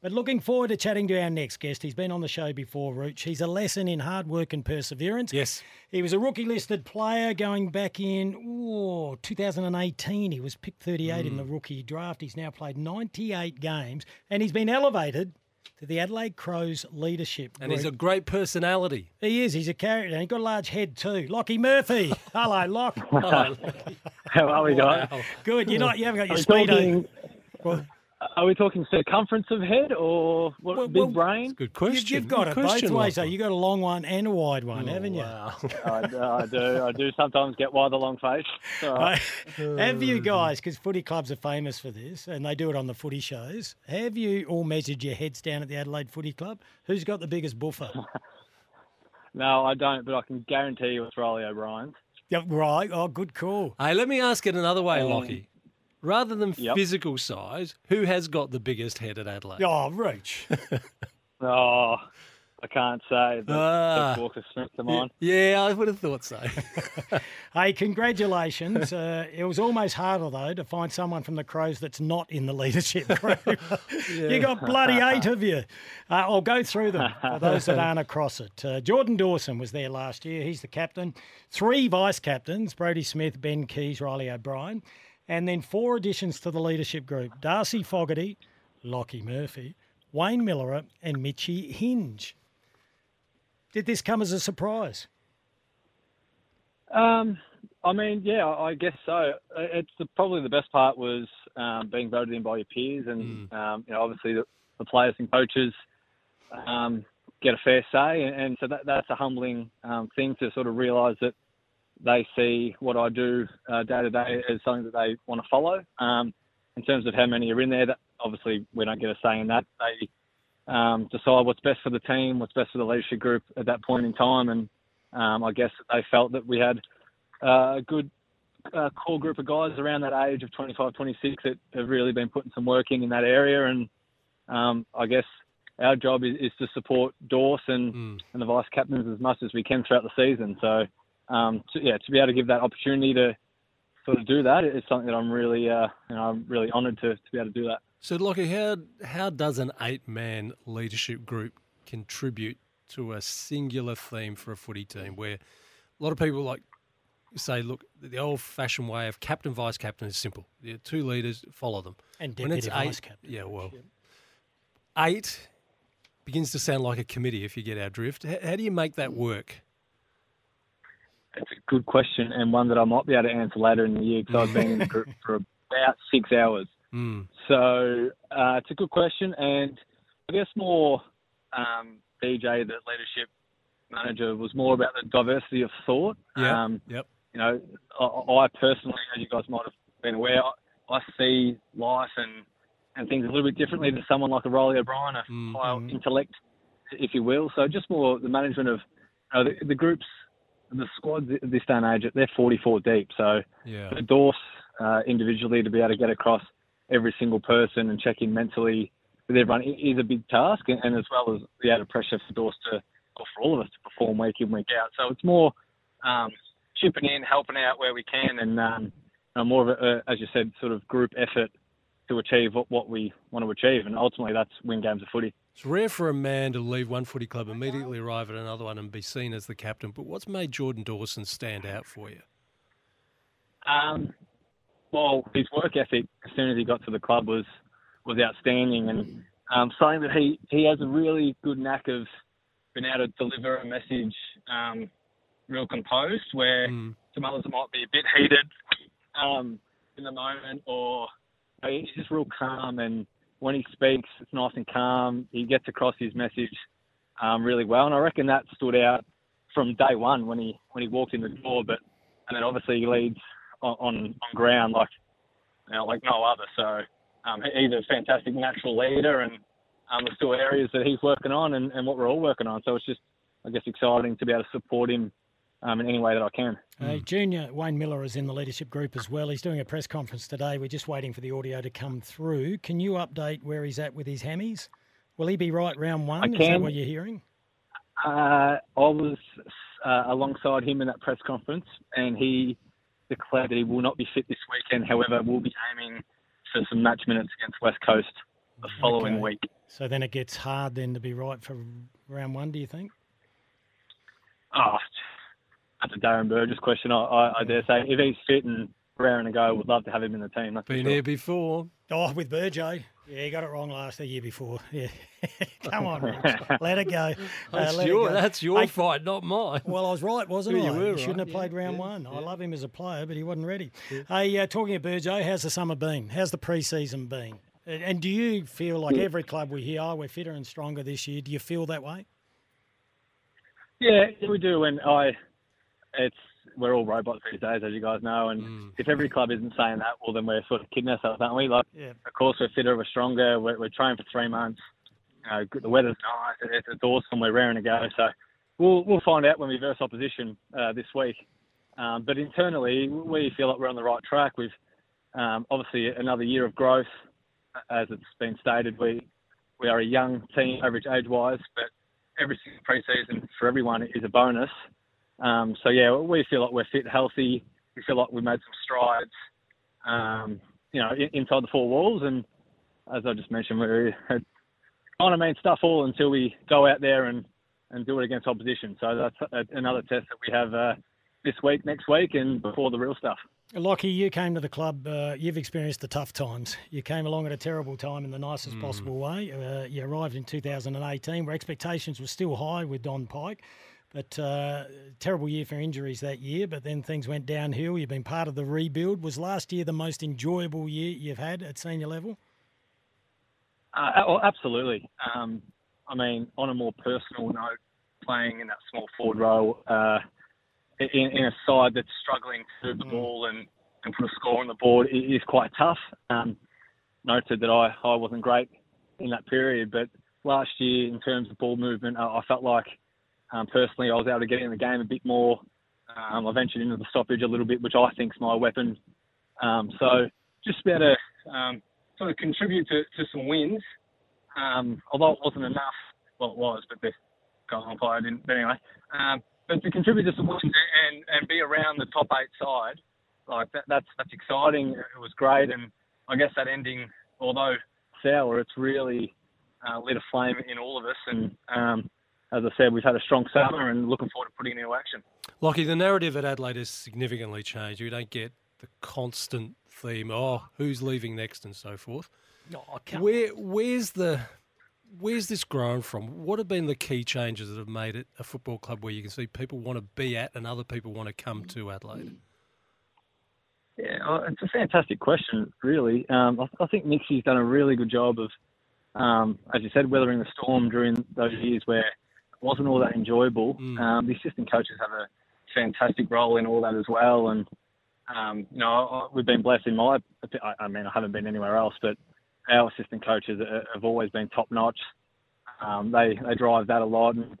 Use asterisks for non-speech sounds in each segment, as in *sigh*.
But looking forward to chatting to our next guest. He's been on the show before, Rooch. He's a lesson in hard work and perseverance. Yes. He was a rookie listed player going back in ooh, 2018. He was picked 38 in the mm. rookie draft. He's now played 98 games and he's been elevated to the Adelaide Crows leadership. And he's a great personality. he is. He's a character and he's got a large head too. Lockie Murphy. *laughs* Hello, Lock. *laughs* How are we guys? Wow. Good. You're not. You haven't got Are your we, speedo. talking, are we talking circumference of head or what, Well, big well, brain? Good You've, question. you've got Good it both ways. though. Lachlan. you got a long one and a wide one, Oh, haven't you? Wow. *laughs* I, I do. I do sometimes get why the long face. All right. *laughs* have you guys, because footy clubs are famous for this, and they do it on the footy shows, have you all measured your heads down at the Adelaide Footy Club? Who's got the biggest buffer? *laughs* No, I don't, but I can guarantee you it's Reilly O'Brien's. yeah, right. Oh, good call. Hey, let me ask it another way, Um, Lockie. Rather than Yep. physical size, who has got the biggest head at Adelaide? Oh, Rooch. *laughs* Oh, I can't say, but Ah. Tex Walker springs to mind. Yeah, I would have thought so. *laughs* hey, congratulations. Uh, it was almost harder, though, to find someone from the Crows that's not in the leadership *laughs* group. You got bloody eight of you. Uh, I'll go through them for those that aren't across it. Uh, Jordan Dawson was there last year. He's the captain. Three vice captains Brodie Smith, Ben Keays, Reilly O'Brien. And then four additions to the leadership group Darcy Fogarty, Lockie Murphy, Wayne Milera, and Mitchy Hinge. Did this come as a surprise? Um, I mean, yeah, I I guess so. It's the, probably the best part was um, being voted in by your peers, and um, you know, obviously the, the players and coaches um, get a fair say, and, and so that, that's a humbling um, thing to sort of realise that they see what I do uh, day to day as something that they want to follow. Um, in terms of how many are in there, that obviously we don't get a say in that. They um, decide what's best for the team, what's best for the leadership group at that point in time, and um, I guess they felt that we had uh, a good uh, core group of guys around that age of 25, 26 that have really been putting some work in in that area. And um, I guess our job is, is to support Dawson Mm. and the vice captains as much as we can throughout the season. So, um, to, yeah, to be able to give that opportunity to sort of do that is something that I'm really, uh, you know, I'm really honoured to, to be able to do that. so, Lockie, how, how does an eight man leadership group contribute to a singular theme for a footy team where a lot of people like say, look, the old fashioned way of captain, vice captain is simple. You have two leaders, follow them. And When it's deputy vice eight, captain. yeah, well, eight begins to sound like a committee if you get our drift. How, how do you make that work? It's a good question and one that I might be able to answer later in the year because I've been in the group *laughs* for about six hours. Mm. So uh, it's a good question, and I guess more um, DJ, the leadership manager, was more about the diversity of thought. Yeah. Um, Yep. you know, I, I personally, as you guys might have been aware, I, I see life and, and things a little bit differently to someone like a Reilly O'Brien, a Mm. higher intellect, if you will. So just more the management of the, the groups, the squads th- this day and age, they're 44 deep. So Yeah. for Dorse uh, individually to be able to get across every single person and check in mentally with everyone is a big task, and, and as well as the added pressure for Dorse to, or for all of us to perform week in, week out. So it's more um, chipping in, helping out where we can, and um, uh, more of a, a, as you said, sort of group effort to achieve what, what we want to achieve, and ultimately that's win games of footy. It's rare for a man to leave one footy club, immediately arrive at another one, and be seen as the captain. But what's made Jordan Dawson stand out for you? Um, well, his work ethic as soon as he got to the club was was outstanding, and um, something that he he has a really good knack of being able to deliver a message um, real composed, where Mm. some others might be a bit heated um, in the moment, or he's just real calm, and when he speaks, it's nice and calm. He gets across his message um, really well, and I reckon that stood out from day one when he when he walked in the door. But and then obviously he leads on on, on ground like you know, like no other. So um, he's a fantastic natural leader, and um, there's still areas that he's working on, and, and what we're all working on. So it's just I guess exciting to be able to support him um, in any way that I can. Uh, junior Wayne Milera is in the leadership group as well. He's doing a press conference today. We're just waiting for the audio to come through. Can you update where he's at with his hammies? Will he be right round one? I Is that can. what you're hearing? Uh, I was uh, alongside him in that press conference, and he declared that he will not be fit this weekend. However, we'll be aiming for some match minutes against West Coast the following Okay. week. So then it gets hard then to be right for round one. Do you think? Oh, that's a Darren Burgess question. I, I, I dare say if he's fit and raring to go, would love to have him in the team. That's for Been sure. here before. Oh, with Burjo. Yeah, you got it wrong last the year before. Yeah, *laughs* come on, Rich. *laughs* let it go. Uh, That's let it your, go. that's your Hey, fight, not mine. Well, I was right, wasn't Yeah, I? you were He shouldn't right. have played Yeah, round yeah, one. I love him as a player, but he wasn't ready. Hey, uh, talking of Burjo, how's the summer been? How's the pre-season been? And and do you feel like every club we hear, oh, we're fitter and stronger this year? Do you feel that way? Yeah, we do. And I, it's we're all robots these days, as you guys know. And Mm. if every club isn't saying that, well, then we're sort of kidding ourselves, aren't we? Like, Yeah. of course, we're fitter, we're stronger. We're, we're training for three months. You know, the weather's nice. It's, it's awesome. We're raring to go. So we'll we'll find out when we verse opposition uh, this week. Um, but internally, we feel like we're on the right track. We've um, obviously another year of growth, as it's been stated. We we are a young team, average age-wise, but every single pre-season for everyone is a bonus. Um, so yeah, we feel like we're fit, healthy. We feel like we made some strides, um, you know, in, inside the four walls. And as I just mentioned, we're it kind of mean stuff all until we go out there and, and do it against opposition. So that's a, another test that we have uh, this week, next week, and before the real stuff. Lockie, you came to the club. Uh, you've experienced the tough times. You came along at a terrible time in the nicest possible way. Uh, you arrived in 2018, where expectations were still high with Don Pyke, but uh, terrible year for injuries that year. But then things went downhill. You've been part of the rebuild. Was last year the most enjoyable year you've had at senior level? Uh, well, absolutely. Um, I mean, on a more personal note, playing in that small forward role uh, in, in a side that's struggling to move the ball and, and put a score on the board is quite tough. Um, noted that I, I wasn't great in that period, but last year, in terms of ball movement, I, I felt like um, personally I was able to get in the game a bit more. Um, I ventured into the stoppage a little bit, which I think is my weapon. Um, so just able to um, sort of contribute to, to some wins. Um, although it wasn't enough, well, it was, but the goal umpire didn't. But anyway, um, but to contribute to some wins and, and be around the top eight side, like that, that's that's exciting. It was great, and I guess that ending, although sour, it's really uh, lit a flame in all of us. And as I said, we've had a strong summer, and looking forward to putting it into action. Lockie, the narrative at Adelaide has significantly changed. You don't get the constant theme, oh, who's leaving next and so forth. Oh, come Where where's the where's this grown from? What have been the key changes that have made it a football club where you can see people want to be at and other people want to come to Adelaide? Yeah, uh, it's a fantastic question, really. Um, I, I think Nixie's done a really good job of, um, as you said, weathering the storm during those years where it wasn't all that enjoyable. Mm. Um, the assistant coaches have a fantastic role in all that as well, and um, you know I- we've been blessed in my. I, I mean, I haven't been anywhere else, but our assistant coaches have always been top notch. Um, they they drive that a lot, and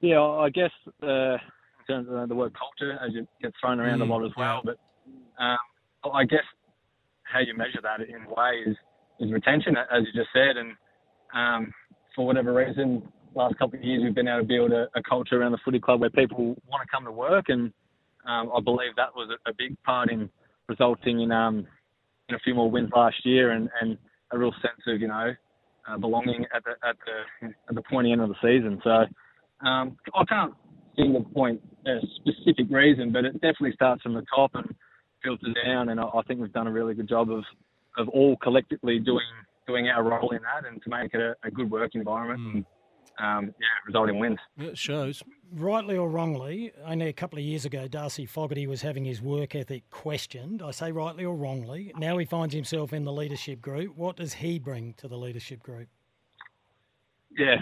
yeah, I guess uh, in terms of the word culture, as it gets thrown around Mm, a lot as well, but um, I guess how you measure that in a way is, is retention, as you just said. And um, for whatever reason, last couple of years we've been able to build a, a culture around the footy club where people want to come to work, and um, I believe that was a, a big part in resulting in um, in a few more wins last year and, and a real sense of you know uh, belonging at the at the at the pointy end of the season. So um, I can't single point a specific reason, but it definitely starts from the top and filters down. And I, I think we've done a really good job of of all collectively doing doing our role in that and to make it a, a good work environment. Mm. Um, yeah, result in wins. It shows. rightly or wrongly, only a couple of years ago, Darcy Fogarty was having his work ethic questioned. I say rightly or wrongly. Now he finds himself in the leadership group. What does he bring to the leadership group? Yeah,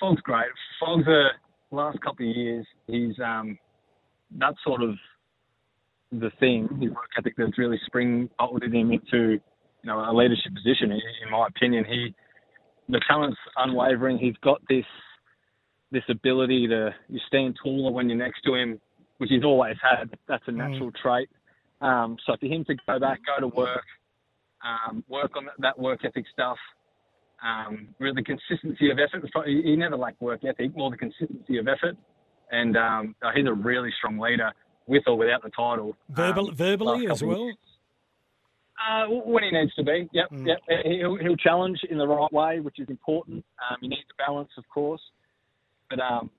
Fogg's great. Fogg's the last couple of years, he's um, that sort of the thing, his work ethic that's really spring bolted him into you know a leadership position. In my opinion, he the talent's unwavering. He's got this this ability to you stand taller when you're next to him, which he's always had. That's a natural trait. Um, so for him to go back, go to work, um, work on that, work ethic stuff, um, really consistency of effort. Probably- He never lacked work ethic, more the consistency of effort. And um, he's a really strong leader, with or without the title. Verbal, Um, verbally as well. Uh, when he needs to be, yep, mm. yep. He'll, he'll challenge in the right way, which is important. Um, you need the balance, of course, but um,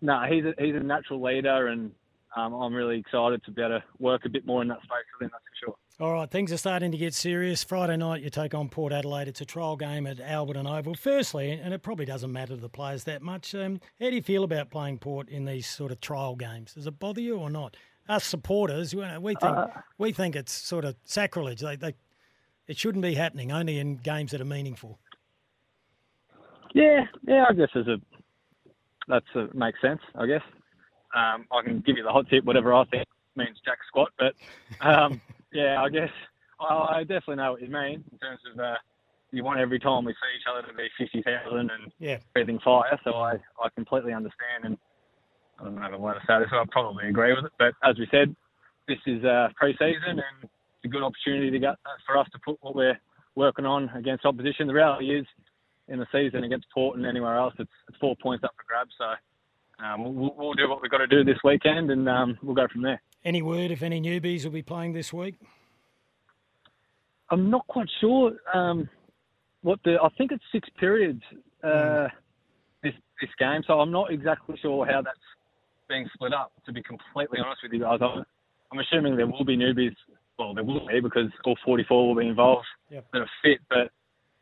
no, he's a, he's a natural leader, and um, I'm really excited to be able to work a bit more in that space with him. That's for sure. All right, things are starting to get serious. Friday night, you take on Port Adelaide. It's a trial game at Alberton Oval. Firstly, and it probably doesn't matter to the players that much. Um, how do you feel about playing Port in these sort of trial games? Does it bother you or not? Us supporters, we think uh, we think it's sort of sacrilege. They, they, it shouldn't be happening. Only in games that are meaningful. Yeah, yeah. I guess as a that's a, makes sense. I guess um, I can give you the hot tip, whatever I think means jack squat, but. Um, *laughs* yeah, I guess I, I definitely know what you mean in terms of uh, you want every time we see each other to be fifty thousand and yeah. breathing fire. So I, I completely understand, and I don't know if I'm allowed to say this, so I probably agree with it. But as we said, this is uh, pre-season, and it's a good opportunity to get uh, for us to put what we're working on against opposition. The reality is, in the season against Port and anywhere else, it's, it's four points up for grabs. So um, we'll, we'll, do what we've got to do this weekend, and um, we'll go from there. Any word if any newbies will be playing this week? I'm not quite sure. Um, what the I think it's six periods uh, mm. this this game, so I'm not exactly sure how that's being split up. To be completely honest with you guys, I'm, I'm assuming there will be newbies. Well, there will be because all 44 will be involved yep. that are fit, but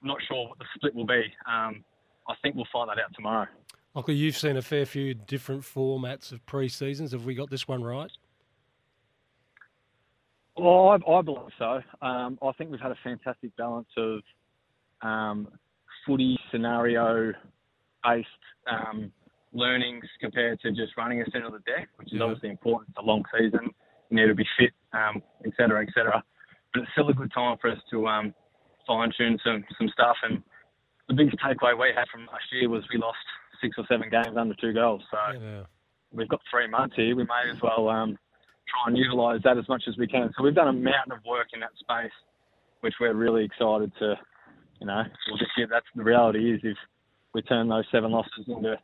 I'm not sure what the split will be. Um, I think we'll find that out tomorrow. Michael, you've seen a fair few different formats of pre-seasons. Have we got this one right? Well, I, I believe so. Um, I think we've had a fantastic balance of um, footy scenario based um, learnings compared to just running a centre of the deck, which is yeah. obviously important. It's a long season. You need to be fit, um, et cetera, et cetera. But it's still a good time for us to um, fine tune some, some stuff. And the biggest takeaway we had from last year was we lost six or seven games under two goals. So yeah. we've got three months here. We may as well um, try and utilise that as much as we can. So we've done a mountain of work in that space, which we're really excited to, you know, we'll just get that's the reality is if we turn those seven losses into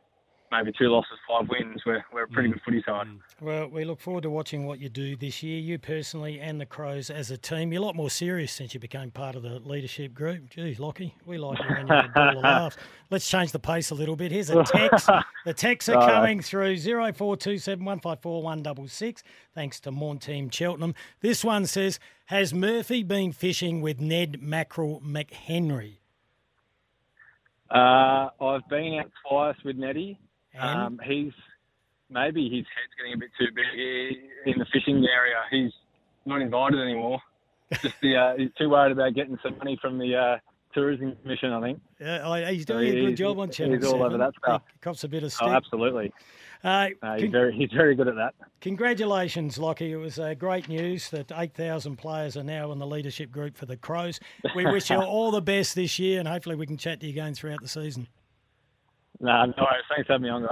maybe two losses, five wins. We're, we're a pretty mm. good footy side. Mm. Well, we look forward to watching what you do this year, you personally and the Crows as a team. You're a lot more serious since you became part of the leadership group. Geez, Lockie, we like you when you're a laugh. Let's change the pace a little bit. Here's a text. *laughs* the texts are coming through 0427 154 166. Thanks to Team Cheltenham. This one says, Has Murphy been fishing with Ned Mackerel McHenry? Uh, I've been out twice with Neddy. Um, he's maybe his head's getting a bit too big in the fishing area. He's not invited anymore. *laughs* Just the uh, he's too worried about getting some money from the uh, tourism commission. I think. Yeah, he's doing so a good job on Channel He's all 7. over that stuff. He cops a bit of stick. Oh, absolutely. Uh, uh, he's, con- very, he's very good at that. Congratulations, Lockie. It was uh, great news that 8,000 players are now in the leadership group for the Crows. We wish you *laughs* all the best this year, and hopefully we can chat to you again throughout the season. Nah, no worries. Thanks for having me on, guys.